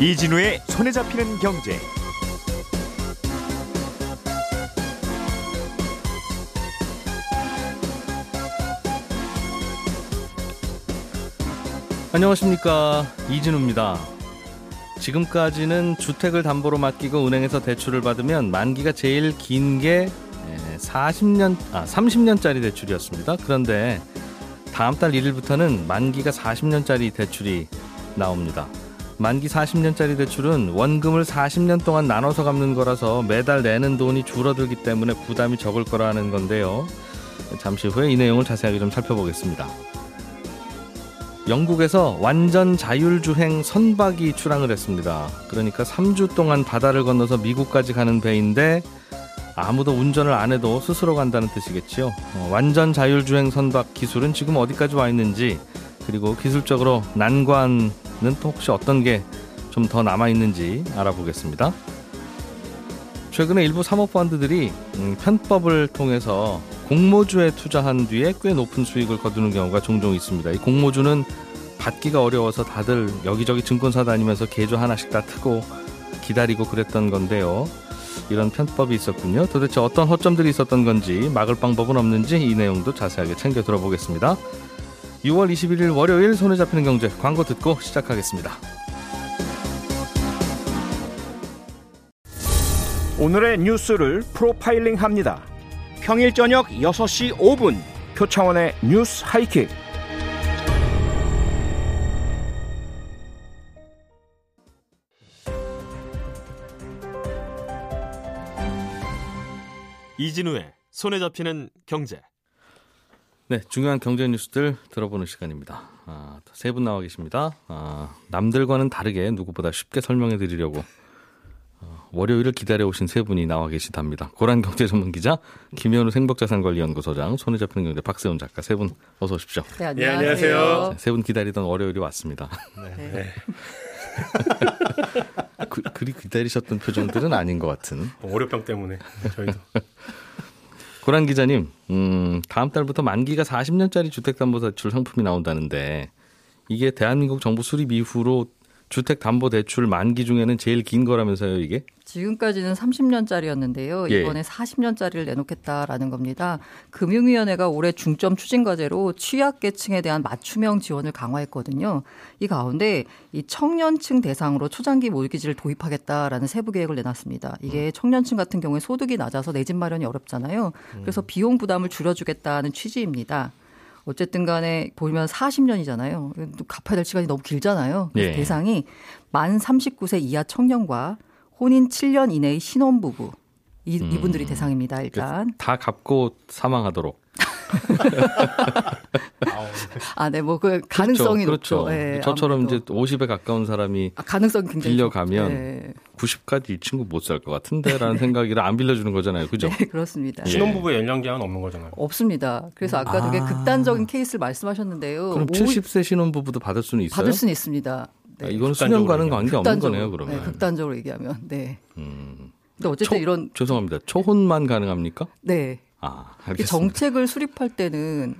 이진우의 손에 잡히는 경제. 안녕하십니까 이진우입니다. 지금까지는 주택을 담보로 맡기고 은행에서 대출을 받으면 만기가 제일 긴 게 40년 아 30년짜리 대출이었습니다. 그런데 다음 달 1일부터는 만기가 40년짜리 대출이 나옵니다. 만기 40년짜리 대출은 원금을 40년 동안 나눠서 갚는 거라서 매달 내는 돈이 줄어들기 때문에 부담이 적을 거라는 건데요. 잠시 후에 이 내용을 자세하게 좀 살펴보겠습니다. 영국에서 완전 자율주행 선박이 출항을 했습니다. 그러니까 3주 동안 바다를 건너서 미국까지 가는 배인데 아무도 운전을 안 해도 스스로 간다는 뜻이겠지요. 어, 완전 자율주행 선박 기술은 지금 어디까지 와 있는지 그리고 기술적으로 난관은 또 혹시 어떤 게 좀 더 남아 있는지 알아보겠습니다. 최근에 일부 사모펀드들이 음, 편법을 통해서 공모주에 투자한 뒤에 꽤 높은 수익을 거두는 경우가 종종 있습니다. 이 공모주는 받기가 어려워서 다들 여기저기 증권사 다니면서 계좌 하나씩 다 트고 기다리고 그랬던 건데요. 이런 편법이 있었군요. 도대체 어떤 허점들이 있었던 건지 막을 방법은 없는지 이 내용도 자세하게 챙겨 들어보겠습니다. 6월 21일 월요일 손에 잡히는 경제 광고 듣고 시작하겠습니다. 오늘의 뉴스를 프로파일링 합니다. 평일 저녁 6시 5분 표창원의 뉴스 하이킥. 이진우의 손에 잡히는 경제. 네, 중요한 경제 뉴스들 들어보는 시간입니다. 아, 세 분 나와 계십니다. 아, 남들과는 다르게 누구보다 쉽게 설명해 드리려고 어, 월요일을 기다려 오신 세 분이 나와 계시답니다. 고란 경제 전문 기자, 김현우 생복자산관리연구소장, 손에 잡히는 경제 박세훈 작가 세 분 어서 오십시오. 네, 안녕하세요. 세분 기다리던 월요일이 왔습니다. 네. 네. 그, 그리 기다리셨던 표정들은 아닌 것 같은. 월요병 때문에 저희도. 고란 기자님, 음, 다음 달부터 만기가 40년짜리 주택담보대출 상품이 나온다는데 이게 대한민국 정부 수립 이후로 주택담보대출 만기 중에는 제일 긴 거라면서요, 이게? 지금까지는 30년짜리였는데요. 예. 이번에 예. 40년짜리를 내놓겠다라는 겁니다. 금융위원회가 올해 중점 추진 과제로 취약계층에 대한 맞춤형 지원을 강화했거든요. 이 가운데 이 청년층 대상으로 초장기 몰기지를 도입하겠다라는 세부 계획을 내놨습니다. 이게 음. 청년층 같은 경우에 소득이 낮아서 내 집 마련이 어렵잖아요. 그래서 음. 비용 부담을 줄여주겠다는 취지입니다. 어쨌든 간에 보면 40년이잖아요. 갚아야 될 시간이 너무 길잖아요. 예. 대상이 만 39세 이하 청년과 혼인 7년 이내의 신혼부부 이, 음. 이분들이 대상입니다. 일단 다 갚고 사망하도록. 아, 네, 뭐 그 가능성이 그렇죠. 높죠. 네, 저처럼 이제 50에 가까운 사람이 아, 가능성 굉장히 빌려가면 네. 90까지 이 친구 못 살 것 같은데라는 네. 생각이라 안 빌려주는 거잖아요, 그죠? 네, 그렇습니다. 예. 신혼부부 연령 제한 없는 거잖아요. 없습니다. 그래서 아까 아. 되게 극단적인 케이스를 말씀하셨는데요. 그럼 70세 신혼부부도 받을 수는 있어요? 받을 수는 있습니다. 네. 아, 이건 수년과는 관계 없는 거네요, 그러면. 네, 극단적으로 얘기하면. 네. 음. 근데 어쨌든 초, 이런 죄송합니다. 초혼만 가능합니까? 네. 아. 정책을 수립할 때는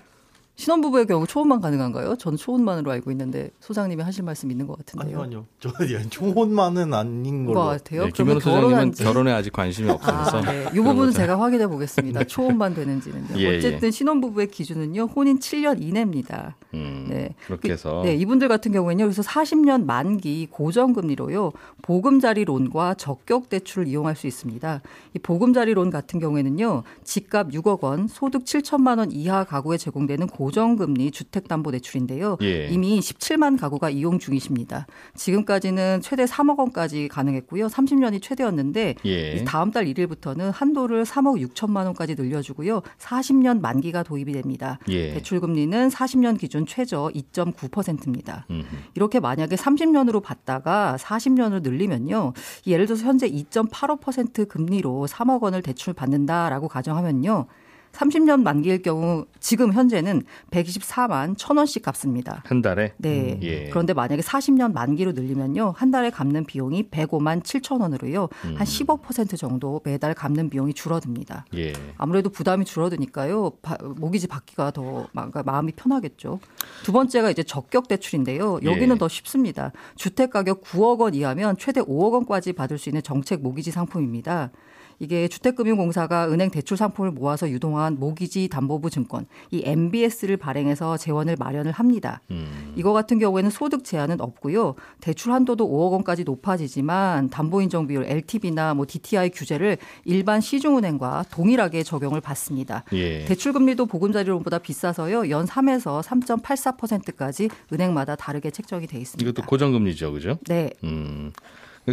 신혼부부의 경우 초혼만 가능한가요? 저는 초혼만으로 알고 있는데 소장님이 하실 말씀 있는 것 같은데요. 아니요, 아니요. 저는 초혼만은 아닌 걸로. 같아요. 네, 김현우 소장님은 결혼에 아직 관심이 없어서. 아, 네. 이 부분은 제가 확인해 보겠습니다. 초혼만 되는지는요. 예, 어쨌든 예. 신혼부부의 기준은요, 혼인 7년 이내입니다. 음, 네. 그렇게 해서. 네, 이분들 같은 경우에는요, 그래서 40년 만기 고정금리로요, 보금자리론과 적격 대출을 이용할 수 있습니다. 이 보금자리론 같은 경우에는요, 집값 6억 원, 소득 7천만 원 이하 가구에 제공되는 고 고정금리 주택담보대출인데요. 예. 이미 17만 가구가 이용 중이십니다. 지금까지는 최대 3억 원까지 가능했고요. 30년이 최대였는데 예. 다음 달 1일부터는 한도를 3억 6천만 원까지 늘려주고요. 40년 만기가 도입이 됩니다. 예. 대출금리는 40년 기준 최저 2.9%입니다. 음흠. 이렇게 만약에 30년으로 받다가 40년으로 늘리면요. 예를 들어서 현재 2.85% 금리로 3억 원을 대출 받는다라고 가정하면요. 30년 만기일 경우 지금 현재는 124만 1,000원씩 갚습니다. 한 달에. 네. 예. 그런데 만약에 40년 만기로 늘리면요. 한 달에 갚는 비용이 105만 7천 원으로요. 음. 한 15% 정도 매달 갚는 비용이 줄어듭니다. 예. 아무래도 부담이 줄어드니까요. 바- 모기지 받기가 더 마- 그러니까 마음이 편하겠죠. 두 번째가 이제 적격 대출인데요. 여기는 예. 더 쉽습니다. 주택 가격 9억 원 이하면 최대 5억 원까지 받을 수 있는 정책 모기지 상품입니다. 이게 주택금융공사가 은행 대출 상품을 모아서 유동한 모기지 담보부 증권, 이 MBS를 발행해서 재원을 마련을 합니다. 음. 이거 같은 경우에는 소득 제한은 없고요. 대출 한도도 5억 원까지 높아지지만 담보 인정 비율 LTV나 뭐 DTI 규제를 일반 시중은행과 동일하게 적용을 받습니다. 예. 대출 금리도 보금자리론보다 비싸서요. 연 3에서 3.84%까지 은행마다 다르게 책정이 돼 있습니다. 이것도 고정금리죠, 그죠? 네. 음.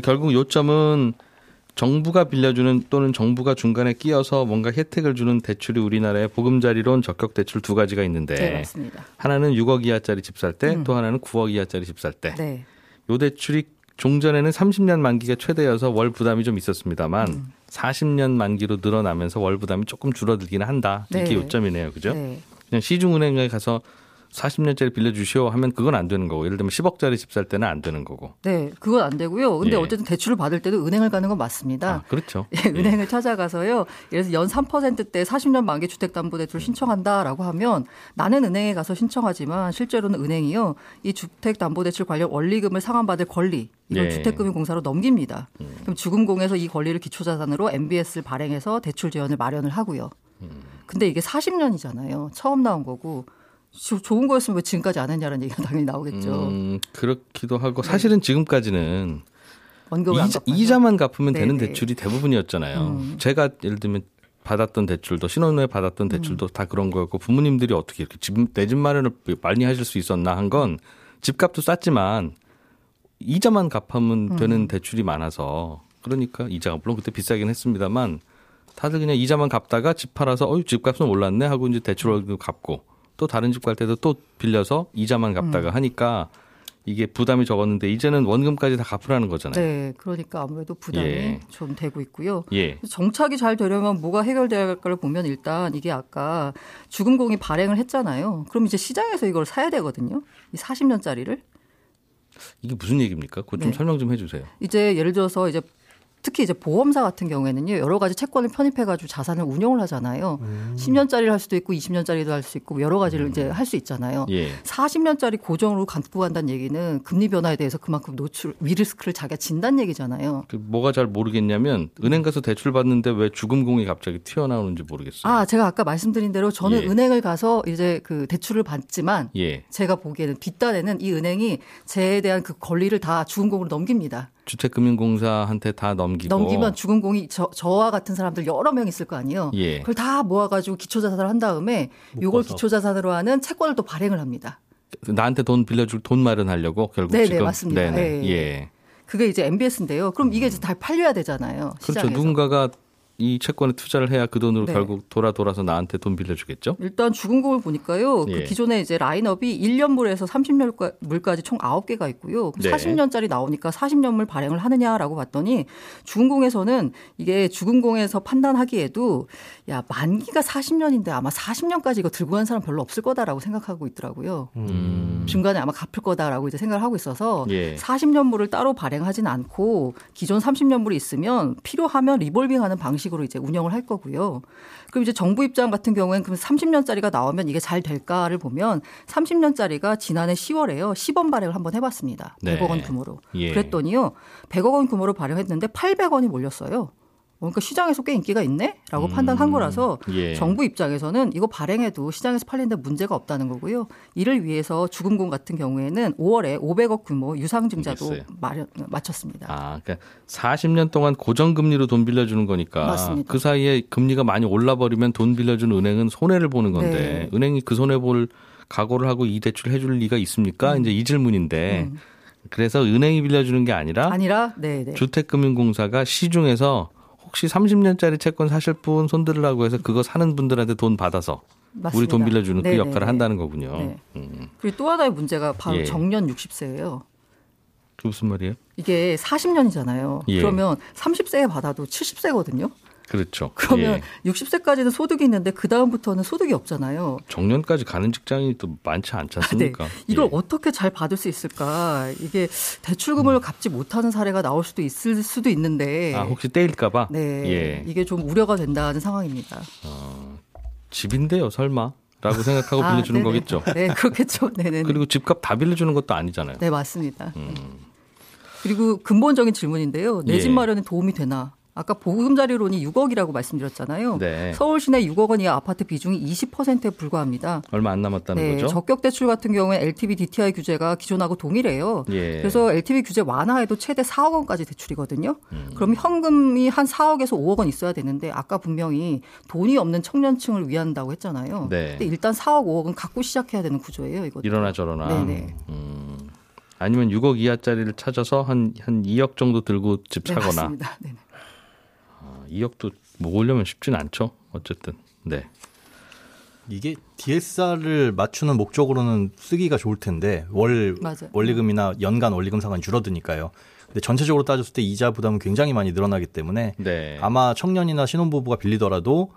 결국 요점은 정부가 빌려주는 또는 정부가 중간에 끼어서 뭔가 혜택을 주는 대출이 우리나라에 보금자리론 적격 대출 두 가지가 있는데 네, 맞습니다. 하나는 6억 이하짜리 집 살 때또 음. 하나는 9억 이하짜리 집 살 때. 네. 요 대출이 종전에는 30년 만기가 최대여서 월 부담이 좀 있었습니다만 음. 40년 만기로 늘어나면서 월 부담이 조금 줄어들기는 한다. 이게 네. 요점이네요. 그죠? 네. 그냥 시중은행에 가서 40년짜리 빌려주시오 하면 그건 안 되는 거고 예를 들면 10억짜리 집 살 때는 안 되는 거고. 네, 그건 안 되고요. 근데 예. 어쨌든 대출을 받을 때도 은행을 가는 건 맞습니다. 아, 그렇죠. 예, 은행을 찾아가서요. 예를 들어서 연 3%대 40년 만기 주택담보대출 신청한다라고 하면 나는 은행에 가서 신청하지만 실제로는 은행이요. 이 주택담보대출 관련 원리금을 상환받을 권리 이걸 예. 음. 주택금융공사로 넘깁니다. 그럼 주금공에서 이 권리를 기초자산으로 MBS를 발행해서 대출 지원을 마련을 하고요. 음. 근데 이게 40년이잖아요. 처음 나온 거고 조- 좋은 거였으면 왜 지금까지 안 했냐는 얘기가 당연히 나오겠죠. 음, 그렇기도 하고 사실은 지금까지는 이자. 이자만 갚으면 되는 네네. 대출이 대부분이었잖아요. 음. 제가 예를 들면 받았던 대출도 신혼후에 받았던 대출도 다 그런 거였고 부모님들이 어떻게 이렇게 내집 마련을 많이 하실 수 있었나 한 건 집값도 쌌지만 이자만 갚으면 음. 되는 대출이 많아서 그러니까 이자가 물론 그때 비싸긴 했습니다만 다들 그냥 이자만 갚다가 집 팔아서 어이 집값은 올랐네 하고 이제 대출을 갚고 또 다른 집 갈 때도 또 빌려서 이자만 갚다가 음. 하니까 이게 부담이 적었는데 이제는 원금까지 다 갚으라는 거잖아요. 네, 그러니까 아무래도 부담이 예. 좀 되고 있고요. 예. 정착이 잘 되려면 뭐가 해결돼야 할까를 보면 일단 이게 아까 주금공이 발행을 했잖아요. 그럼 이제 시장에서 이걸 사야 되거든요. 이 40년짜리를. 이게 무슨 얘기입니까? 그거 좀 네. 설명 좀 해주세요. 이제 예를 들어서 이제 특히 이제 보험사 같은 경우에는요 여러 가지 채권을 편입해가지고 자산을 운용을 하잖아요. 10년짜리를 할 수도 있고 20년짜리도 할 수 있고 여러 가지를 이제 할 수 있잖아요. 예. 40년짜리 고정으로 갖고 간다는 얘기는 금리 변화에 대해서 그만큼 노출 위리스크를 자기가 진다는 얘기잖아요. 그 뭐가 잘 모르겠냐면 은행 가서 대출 받는데 왜 주금공이 갑자기 튀어나오는지 모르겠어요. 아, 제가 아까 말씀드린 대로 저는 예. 은행을 가서 이제 그 대출을 받지만 예. 제가 보기에는 뒷단에는 이 은행이 제에 대한 그 권리를 다 주금공으로 넘깁니다. 주택금융공사한테 다 넘기고 넘기면 주금공이 저, 저와 같은 사람들 여러 명 있을 거 아니에요. 예. 그걸 다 모아가지고 기초자산을 한 다음에 요걸 묶어서. 기초자산으로 하는 채권을 또 발행을 합니다. 나한테 돈 빌려줄 돈 마련하려고 결국 네네, 지금 맞습니다. 네네. 예. 예. 그게 이제 MBS인데요. 그럼 이게 이제 다 팔려야 되잖아요. 그렇죠. 시장에서. 누군가가 이 채권에 투자를 해야 그 돈으로 네. 결국 돌아 돌아서 나한테 돈 빌려주겠죠. 일단 주금공을 보니까요. 예. 그 기존에 이제 라인업이 1년물에서 30년물까지 총 9개가 있고요. 네. 40년짜리 나오니까 40년물 발행을 하느냐라고 봤더니 주금공에서는 이게 주금공에서 판단하기에도 야, 만기가 40년인데 아마 40년까지 이거 들고 간 사람 별로 없을 거다라고 생각하고 있더라고요. 음. 중간에 아마 갚을 거다라고 이제 생각을 하고 있어서 예. 40년물을 따로 발행하진 않고 기존 30년물이 있으면 필요하면 리볼빙하는 방식 으로 이제 운영을 할 거고요. 그럼 이제 정부 입장 같은 경우에는 그럼 30년짜리가 나오면 이게 잘 될까를 보면 30년짜리가 지난해 10월에요. 10원 발행을 한번 해봤습니다. 네. 100억 원 규모로. 예. 그랬더니요. 100억 원 규모로 발행했는데 800원이 몰렸어요. 그러니까 시장에서 꽤 인기가 있네라고 음. 판단한 거라서 예. 정부 입장에서는 이거 발행해도 시장에서 팔리는데 문제가 없다는 거고요. 이를 위해서 주금공 같은 경우에는 5월에 500억 규모 유상증자도. 마련, 마쳤습니다. 아, 그러니까 40년 동안 고정금리로 돈 빌려주는 거니까 맞습니다. 그 사이에 금리가 많이 올라버리면 돈 빌려준 은행은 손해를 보는 건데 네. 은행이 그 손해 볼 각오를 하고 이 대출 해줄 리가 있습니까? 이제 이 질문인데 음. 그래서 은행이 빌려주는 게 아니라 아니라 네, 네. 주택금융공사가 시중에서 혹시 30년짜리 채권 사실 분 손들으라고 해서 그거 사는 분들한테 돈 받아서 맞습니다. 우리 돈 빌려주는 그 네, 역할을 네, 한다는 거군요. 네. 음. 그리고 또 하나의 문제가 바로 예. 정년 60세예요. 그 무슨 말이에요? 이게 40년이잖아요. 예. 그러면 30세에 받아도 70세거든요. 그렇죠. 그러면 예. 60세까지는 소득이 있는데 그 다음부터는 소득이 없잖아요. 정년까지 가는 직장이 또 많지 않지 않습니까? 네. 이걸 예. 어떻게 잘 받을 수 있을까? 이게 대출금을 갚지 못하는 사례가 나올 수도 있을 수도 있는데. 아 혹시 떼일까봐? 네. 예. 이게 좀 우려가 된다는 상황입니다. 집인데요, 설마? 라고 생각하고 아, 빌려주는 네네. 거겠죠. 네, 그렇겠죠. 네네. 그리고 집값 다 빌려주는 것도 아니잖아요. 네, 맞습니다. 음. 그리고 근본적인 질문인데요. 내집 예. 마련에 도움이 되나? 아까 보금자리론이 6억이라고 말씀드렸잖아요. 네. 서울 시내 6억 원 이하 아파트 비중이 20%에 불과합니다. 얼마 안 남았다는 네, 거죠. 적격 대출 같은 경우에 LTV DTI 규제가 기존하고 동일해요. 예. 그래서 LTV 규제 완화해도 최대 4억 원까지 대출이거든요. 음. 그럼 현금이 한 4억에서 5억 원 있어야 되는데 아까 분명히 돈이 없는 청년층을 위한다고 했잖아요. 네. 근데 일단 4억, 5억은 갖고 시작해야 되는 구조예요. 이거. 이러나 저러나. 네네. 음. 아니면 6억 이하짜리를 찾아서 한, 한 2억 정도 들고 집 네, 사거나. 맞습니다. 네네. 아, 2억도 모으려면 쉽진 않죠. 어쨌든. 네. 이게 DSR을 맞추는 목적으로는 쓰기가 좋을 텐데 월 맞아요. 원리금이나 연간 원리금 상환이 줄어드니까요. 근데 전체적으로 따졌을 때 이자 부담은 굉장히 많이 늘어나기 때문에 네. 아마 청년이나 신혼부부가 빌리더라도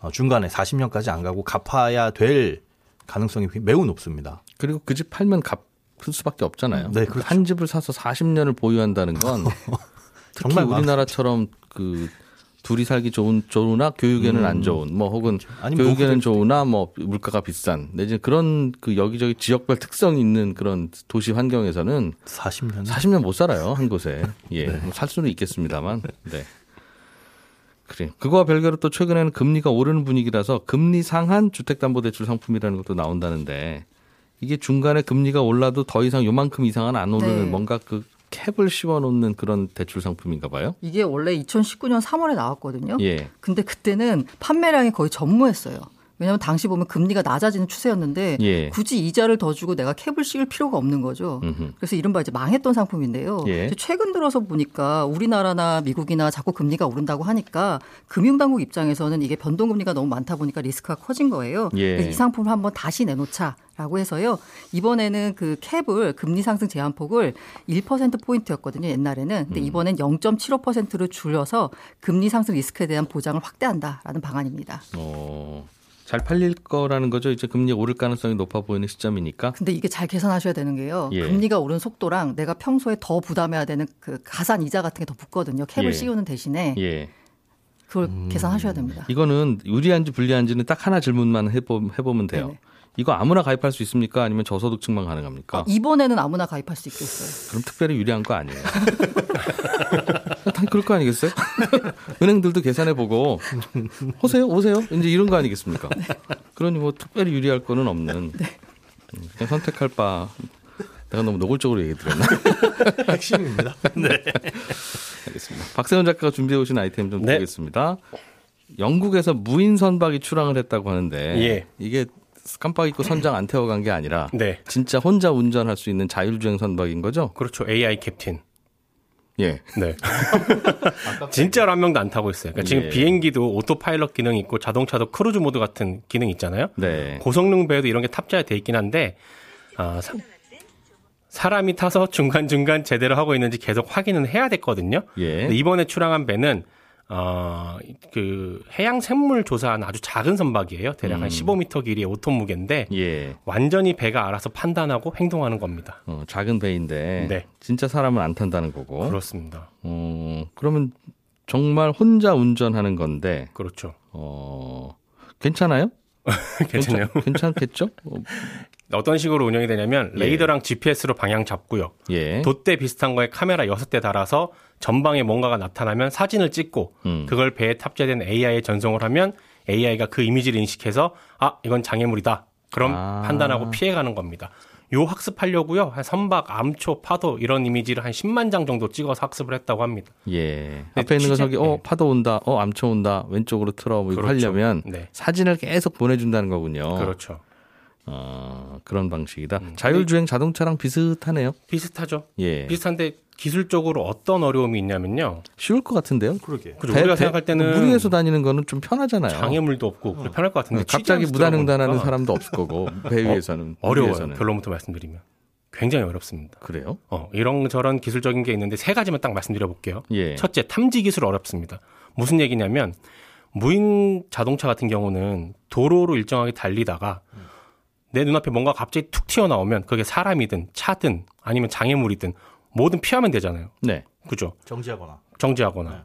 어, 중간에 40년까지 안 가고 갚아야 될 가능성이 매우 높습니다. 그리고 그 집 팔면 갚을 수밖에 없잖아요. 네, 그렇죠. 한 집을 사서 40년을 보유한다는 건 특히 정말 우리나라처럼 그 둘이 살기 좋은 좋으나 교육에는 안 좋은 뭐 혹은 음. 교육에는 노후될 좋으나 뭐 물가가 비싼 내지 그런 그 여기저기 지역별 특성이 있는 그런 도시 환경에서는 40년 40년 못 살아요 한 곳에 예, 네. 뭐살 수는 있겠습니다만 네. 그래. 그거와 별개로 또 최근에는 금리가 오르는 분위기라서 금리 상한 주택담보대출 상품이라는 것도 나온다는데 이게 중간에 금리가 올라도 더 이상 요만큼 이상은 안 오르는 네. 뭔가 그 캡을 씌워놓는 그런 대출 상품인가 봐요. 이게 원래 2019년 3월에 나왔거든요. 예. 근데 그때는 판매량이 거의 전무했어요. 왜냐하면 당시 보면 금리가 낮아지는 추세였는데 예. 굳이 이자를 더 주고 내가 캡을 씌울 필요가 없는 거죠. 음흠. 그래서 이른바 이제 망했던 상품인데요. 예. 최근 들어서 보니까 우리나라나 미국이나 자꾸 금리가 오른다고 하니까 금융당국 입장에서는 이게 변동금리가 너무 많다 보니까 리스크가 커진 거예요. 예. 이 상품을 한번 다시 내놓자 라고 해서요. 이번에는 그 캡을 금리 상승 제한폭을 1% 포인트였거든요. 옛날에는. 근데 이번엔 0.75%로 줄여서 금리 상승 리스크에 대한 보장을 확대한다라는 방안입니다. 어, 잘 팔릴 거라는 거죠. 이제 금리 오를 가능성이 높아 보이는 시점이니까. 근데 이게 잘 계산하셔야 되는 게요. 예. 금리가 오른 속도랑 내가 평소에 더 부담해야 되는 그 가산 이자 같은 게 더 붙거든요. 캡을 예. 씌우는 대신에 예. 그걸 계산하셔야 됩니다. 이거는 유리한지 불리한지는 딱 하나 질문만 해보, 해보면 돼요. 네네. 이거 아무나 가입할 수 있습니까? 아니면 저소득층만 가능합니까? 아, 이번에는 아무나 가입할 수 있겠어요. 그럼 특별히 유리한 거 아니에요. 당 그럴 거 아니겠어요? 은행들도 계산해 보고 오세요, 오세요. 이제 이런 거 아니겠습니까? 그러니 뭐 특별히 유리할 거는 없는 음, 그냥 선택할 바. 내가 너무 노골적으로 얘기 드렸나? 핵심입니다. 알겠습니다. 박세훈 작가가 준비해 오신 아이템 좀 네. 보겠습니다. 영국에서 무인 선박이 출항을 했다고 하는데 예. 이게 깜빡 잊고 선장 안 태워간 게 아니라 네. 진짜 혼자 운전할 수 있는 자율주행 선박인 거죠? 그렇죠. AI 캡틴. 예. 네. 진짜로 한 명도 안 타고 있어요. 그러니까 지금 예. 비행기도 오토파일럿 기능 있고 자동차도 크루즈 모드 같은 기능 있잖아요. 네. 고성능 배에도 이런 게 탑재돼 있긴 한데 아, 사, 사람이 타서 중간중간 제대로 하고 있는지 계속 확인은 해야 됐거든요. 예. 이번에 출항한 배는 어, 그 해양 생물 조사하는 아주 작은 선박이에요. 대략 한 15m 길이에 5톤 무게인데 예. 완전히 배가 알아서 판단하고 행동하는 겁니다. 어, 작은 배인데 네. 진짜 사람은 안 탄다는 거고. 그렇습니다. 어, 그러면 정말 혼자 운전하는 건데 그렇죠. 어, 괜찮아요? 괜찮네요. 괜찮, 괜찮 겠죠? 어, 어떤 식으로 운영이 되냐면 예. 레이더랑 GPS로 방향 잡고요. 예. 돛대 비슷한 거에 카메라 6대 달아서 전방에 뭔가가 나타나면 사진을 찍고 음. 그걸 배에 탑재된 AI에 전송을 하면 AI가 그 이미지를 인식해서 아 이건 장애물이다. 그럼 아. 판단하고 피해 가는 겁니다. 요 학습하려고요. 한 선박, 암초, 파도 이런 이미지를 한 10만 장 정도 찍어서 학습을 했다고 합니다. 예. 네, 앞에 있는 거 저기 어 네. 파도 온다. 어 암초 온다. 왼쪽으로 틀어. 뭐 이거 그렇죠. 하려면 네. 사진을 계속 보내준다는 거군요. 그렇죠. 어, 그런 방식이다. 음. 자율주행 자동차랑 비슷하네요. 비슷하죠. 예. 비슷한데 기술적으로 어떤 어려움이 있냐면요. 쉬울 것 같은데요. 그러게. 그죠. 우리가 생각할 때는 물 위에서 다니는 거는 좀 편하잖아요. 장애물도 없고 그래 편할 것 같은데 갑자기 취재하면서 무단횡단하는 들어보니까 사람도 없을 거고 배 위에서는 물 어려워요. 위에서는. 결론부터 말씀드리면 굉장히 어렵습니다. 그래요? 어, 이런 저런 기술적인 게 있는데 세 가지만 딱 말씀드려 볼게요. 예. 첫째, 탐지 기술 어렵습니다. 무슨 얘기냐면 무인 자동차 같은 경우는 도로로 일정하게 달리다가 내 눈앞에 뭔가 갑자기 툭 튀어나오면 그게 사람이든 차든 아니면 장애물이든 뭐든 피하면 되잖아요. 네. 그죠? 정지하거나. 정지하거나. 네.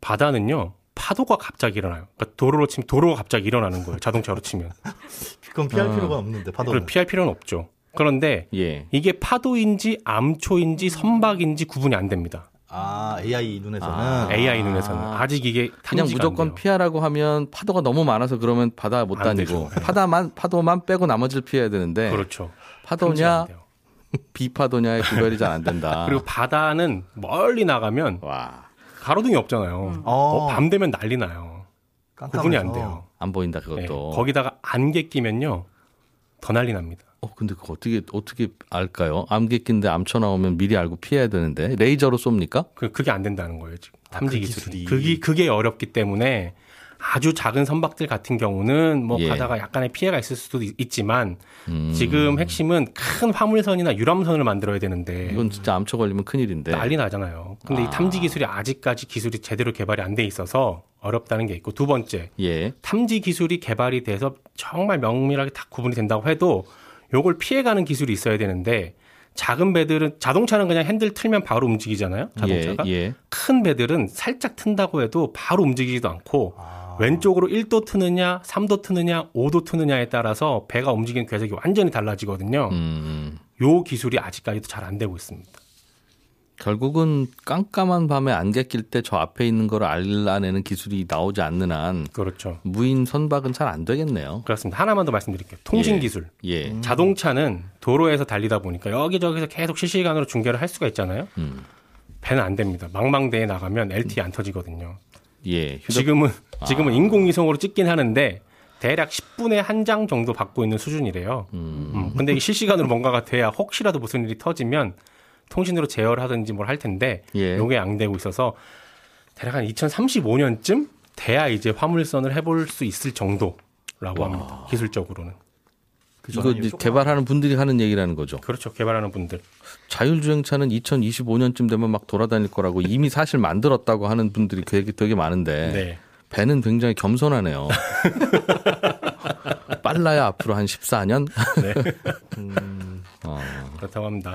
바다는요. 파도가 갑자기 일어나요. 그러니까 도로로 치면 도로가 갑자기 일어나는 거예요. 자동차로 치면. 그건 피할 아. 필요가 없는데 파도는. 피할 필요는 없죠. 그런데 예. 이게 파도인지 암초인지 선박인지 구분이 안 됩니다. 아 AI 눈에서는 아. AI 눈에서는 아 직 이게 그냥 무조건. 피하라고 하면 파도가 너무 많아서 그러면 바다 못안 다니고 되죠. 파다만 파도만 빼고 나머지를 피해야 되는데 그렇죠. 파도냐. 비파도냐의 구별이 잘 안 된다. 그리고 바다는 멀리 나가면 와. 가로등이 없잖아요. 어. 어, 밤 되면 난리 나요. 구분이 안 깜깜해서. 돼요. 안 보인다 네, 그것도. 거기다가 안개 끼면요 더 난리 납니다. 어 근데 그거 어떻게 어떻게 알까요? 암개 낀데 암초 나오면 미리 알고 피해야 되는데 레이저로 쏩니까? 그 그게 안 된다는 거예요 지금 아, 탐지 그 기술이. 그게 그게 어렵기 때문에 아주 작은 선박들 같은 경우는 뭐 예. 가다가 약간의 피해가 있을 수도 있- 있지만 음. 지금 핵심은 큰 화물선이나 유람선을 만들어야 되는데 이건 진짜 암초 걸리면 큰일인데. 난리 나잖아요. 근데 아. 이 탐지 기술이 아직까지 기술이 제대로 개발이 안 돼 있어서 어렵다는 게 있고 두 번째 예. 탐지 기술이 개발이 돼서 정말 명밀하게 다 구분이 된다고 해도 요걸 피해가는 기술이 있어야 되는데 작은 배들은 자동차는 그냥 핸들 틀면 바로 움직이잖아요. 자동차가 예. 예. 큰 배들은 살짝 튼다고 해도 바로 움직이지도 않고 아. 왼쪽으로 1도 트느냐, 3도 트느냐, 5도 트느냐에 따라서 배가 움직이는 궤적이 완전히 달라지거든요. 음. 요 기술이 아직까지도 잘 안 되고 있습니다. 결국은 깜깜한 밤에 안개 낄 때 저 앞에 있는 걸 알아내는 기술이 나오지 않는 한 그렇죠. 무인 선박은 잘 안 되겠네요. 그렇습니다. 하나만 더 말씀드릴게요. 통신 예. 기술. 예. 자동차는 도로에서 달리다 보니까 여기저기서 계속 실시간으로 중계를 할 수가 있잖아요. 음. 배는 안 됩니다. 망망대에 나가면 LTE 안 터지거든요. 예. 휴대 지금은 아. 지금은 인공위성으로 찍긴 하는데 대략 10분에 한 장 정도 받고 있는 수준이래요. 음, 근데 이게 실시간으로 뭔가가 돼야 혹시라도 무슨 일이 터지면 통신으로 제어를 하든지 뭘 할 텐데 예. 요게 안 되고 있어서 대략 한 2035년쯤 돼야 이제 화물선을 해볼 수 있을 정도라고 합니다. 기술적으로는. 그 이거 이제 개발하는 분들이 하는 얘기라는 거죠. 그렇죠. 개발하는 분들. 자율주행차는 2025년쯤 되면 막 돌아다닐 거라고 이미 사실 만들었다고 하는 분들이 되게, 되게 많은데 네. 배는 굉장히 겸손하네요. 빨라야 앞으로 한 14년? 어. 그렇다고 합니다.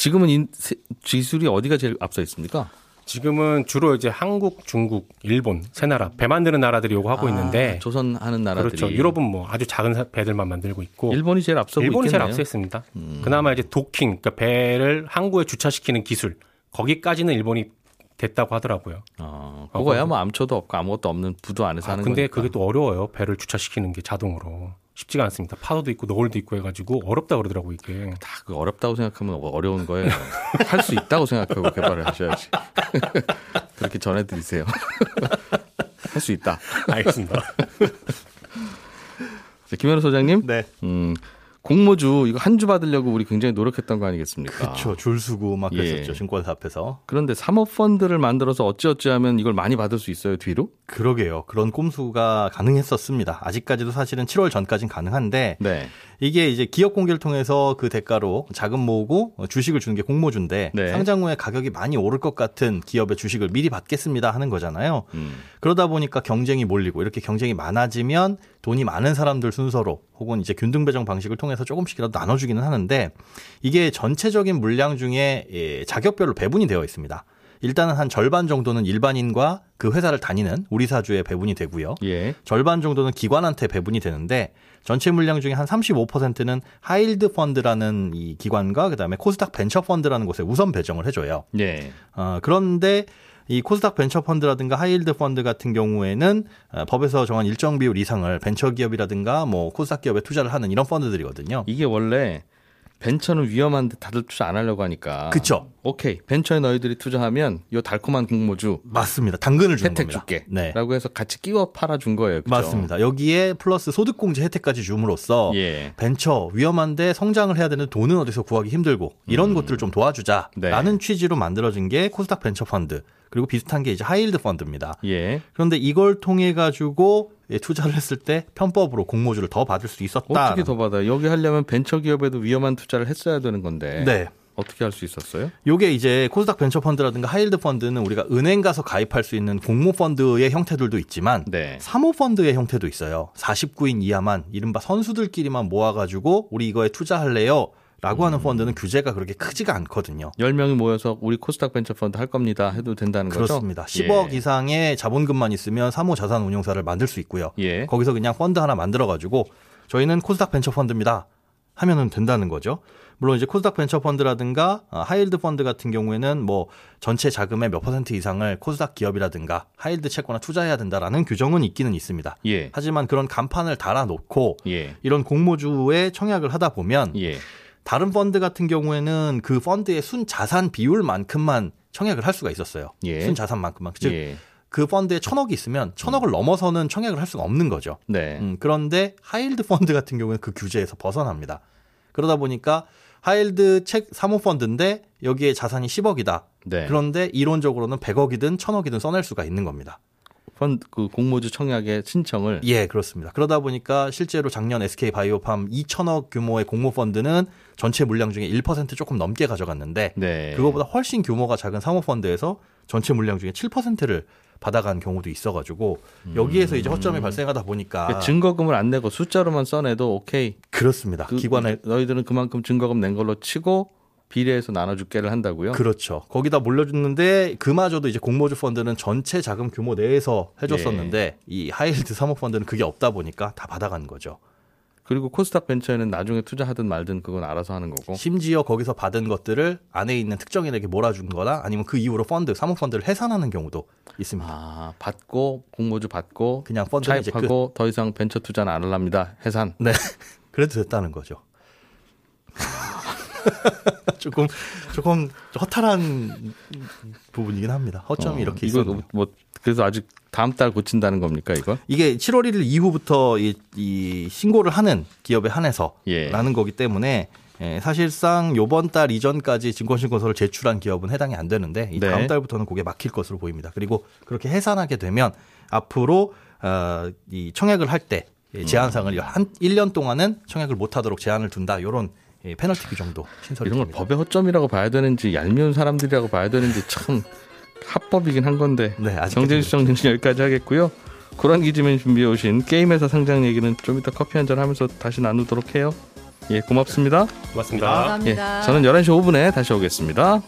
지금은 이 세- 기술이 어디가 제일 앞서 있습니까? 지금은 주로 이제 한국, 중국, 일본 세 나라 배 만드는 나라들이 요거 하고 있는데 아, 조선 하는 나라들이 그렇죠. 유럽은 뭐 아주 작은 사- 배들만 만들고 있고 일본이 제일 앞서고 일본이 제일 있겠네요. 앞서 있습니다. 음. 그나마 이제 도킹, 그러니까 배를 항구에 주차시키는 기술 거기까지는 일본이 됐다고 하더라고요. 어, 그거야 뭐 암초도 없고 아무것도 없는 부도 안에서 아, 하는 근데 거니까. 그게 또 어려워요. 배를 주차시키는 게 자동으로 쉽지가 않습니다. 파도도 있고 노을도 있고 해가지고 어렵다 그러더라고 이게. 다 그 어렵다고 생각하면 어려운 거예요. 할 수 있다고 생각하고 개발을 하셔야지. 그렇게 전해드리세요. 할 수 있다. 알겠습니다. 자, 김현우 소장님, 네. 음, 공모주 이거 한 주 받으려고 우리 굉장히 노력했던 거 아니겠습니까? 그렇죠. 줄 서고 막 예. 그랬었죠. 증권사 앞에서. 그런데 사모펀드를 만들어서 어찌어찌 하면 이걸 많이 받을 수 있어요 뒤로? 그러게요. 그런 꼼수가 가능했었습니다. 아직까지도 사실은 7월 전까지는 가능한데 네. 이게 이제 기업 공개를 통해서 그 대가로 자금 모으고 주식을 주는 게 공모주인데 네. 상장 후에 가격이 많이 오를 것 같은 기업의 주식을 미리 받겠습니다 하는 거잖아요. 음. 그러다 보니까 경쟁이 몰리고 이렇게 경쟁이 많아지면 돈이 많은 사람들 순서로 혹은 이제 균등 배정 방식을 통해서 조금씩이라도 나눠주기는 하는데 이게 전체적인 물량 중에 예, 자격별로 배분이 되어 있습니다. 일단은 한 절반 정도는 일반인과 그 회사를 다니는 우리 사주에 배분이 되고요. 예. 절반 정도는 기관한테 배분이 되는데 전체 물량 중에 한 35%는 하이일드 펀드라는 이 기관과 그다음에 코스닥 벤처 펀드라는 곳에 우선 배정을 해줘요. 예. 어, 그런데 이 코스닥 벤처 펀드라든가 하이일드 펀드 같은 경우에는 어, 법에서 정한 일정 비율 이상을 벤처 기업이라든가 뭐 코스닥 기업에 투자를 하는 이런 펀드들이거든요. 이게 원래 벤처는 위험한데 다들 투자 안 하려고 하니까. 그쵸. 오케이. 벤처에 너희들이 투자하면 요 달콤한 공모주 맞습니다. 당근을 주는 혜택 겁니다. 줄게. 네. 라고 해서 같이 끼워 팔아 준 거예요. 그죠? 맞습니다. 여기에 플러스 소득공제 혜택까지 줌으로써 예. 벤처 위험한데 성장을 해야 되는 돈은 어디서 구하기 힘들고 이런 것들을 좀 도와주자라는 네. 취지로 만들어진 게 코스닥 벤처 펀드 그리고 비슷한 게 이제 하이일드 펀드입니다. 예. 그런데 이걸 통해 가지고 예, 투자를 했을 때 편법으로 공모주를 더 받을 수 있었다. 어떻게 더 받아요? 여기 하려면 벤처 기업에도 위험한 투자를 했어야 되는 건데. 네. 어떻게 할 수 있었어요? 요게 이제 코스닥 벤처 펀드라든가 하이일드 펀드는 우리가 은행 가서 가입할 수 있는 공모 펀드의 형태들도 있지만 네. 사모 펀드의 형태도 있어요. 49인 이하만 이른바 선수들끼리만 모아 가지고 우리 이거에 투자할래요. 라고 하는 펀드는 규제가 그렇게 크지가 않거든요. 10명이 모여서 우리 코스닥 벤처 펀드 할 겁니다. 해도 된다는 거죠? 그렇습니다. 10억 예. 이상의 자본금만 있으면 사모 자산 운용사를 만들 수 있고요. 예. 거기서 그냥 펀드 하나 만들어 가지고 저희는 코스닥 벤처 펀드입니다. 하면은 된다는 거죠. 물론 이제 코스닥 벤처 펀드라든가 아, 하이일드 펀드 같은 경우에는 뭐 전체 자금의 몇 퍼센트 이상을 코스닥 기업이라든가 하이일드 채권에 투자해야 된다라는 규정은 있기는 있습니다. 예. 하지만 그런 간판을 달아놓고 예. 이런 공모주에 청약을 하다 보면 예. 다른 펀드 같은 경우에는 그 펀드의 순 자산 비율만큼만 청약을 할 수가 있었어요. 예. 순 자산만큼만. 즉, 예. 그 펀드에 천억이 있으면 천억을 넘어서는 청약을 할 수가 없는 거죠. 네. 음, 그런데 하이일드 펀드 같은 경우는 그 규제에서 벗어납니다. 그러다 보니까 high yield 채권 사모펀드인데 여기에 자산이 10억이다. 네. 그런데 이론적으로는 100억이든 1000억이든 써낼 수가 있는 겁니다. 펀드 그 공모주 청약의 신청을 예, 그렇습니다. 그러다 보니까 실제로 작년 SK 바이오팜 2천억 규모의 공모 펀드는 전체 물량 중에 1% 조금 넘게 가져갔는데 네. 그거보다 훨씬 규모가 작은 사모 펀드에서 전체 물량 중에 7%를 받아간 경우도 있어가지고 여기에서 이제 허점이 발생하다 보니까 그러니까 증거금을 안 내고 숫자로만 써내도 오케이. 그렇습니다. 그 기관에 너희들은 그만큼 증거금 낸 걸로 치고 비례해서 나눠줄게를 한다고요. 그렇죠. 거기다 몰려줬는데 그마저도 이제 공모주 펀드는 전체 자금 규모 내에서 해줬었는데 예. 이 high yield 사모 펀드는 그게 없다 보니까 다 받아간 거죠. 그리고 코스닥 벤처에는 나중에 투자하든 말든 그건 알아서 하는 거고. 심지어 거기서 받은 것들을 안에 있는 특정인에게 몰아주거나 아니면 그 이후로 펀드 사모 펀드를 해산하는 경우도 있습니다. 아 받고 공모주 받고 그냥 끝. 차입하고 더 이상 벤처 투자는 안 할랍니다. 해산. 네. 그래도 됐다는 거죠. 조금 조금 허탈한 부분이긴 합니다. 허점이 어, 이렇게 이거 있어요. 뭐 그래서 아직 다음 달 고친다는 겁니까 이거? 이게 7월 1일 이후부터 이, 이 신고를 하는 기업에 한해서 예. 라는 거기 때문에 예, 사실상 요번 달 이전까지 증권신고서를 제출한 기업은 해당이 안 되는데 이 네. 다음 달부터는 그게 막힐 것으로 보입니다. 그리고 그렇게 해산하게 되면 앞으로 어, 이 청약을 할 때 제한상을 한 1년 동안은 청약을 못 하도록 제한을 둔다. 요런 예, 페널티 규정도 신설이 이런 걸 됩니다. 법의 허점이라고 봐야 되는지 얄미운 사람들이라고 봐야 되는지 참 합법이긴 한 건데. 네, 아직 정재수 정리는 여기까지 하겠고요. 고란 기지면 준비해 오신 게임에서 상장 얘기는 좀 이따 커피 한 잔 하면서 다시 나누도록 해요. 예, 고맙습니다. 고맙습니다. 감사합니다. 예, 저는 11시 5분에 다시 오겠습니다.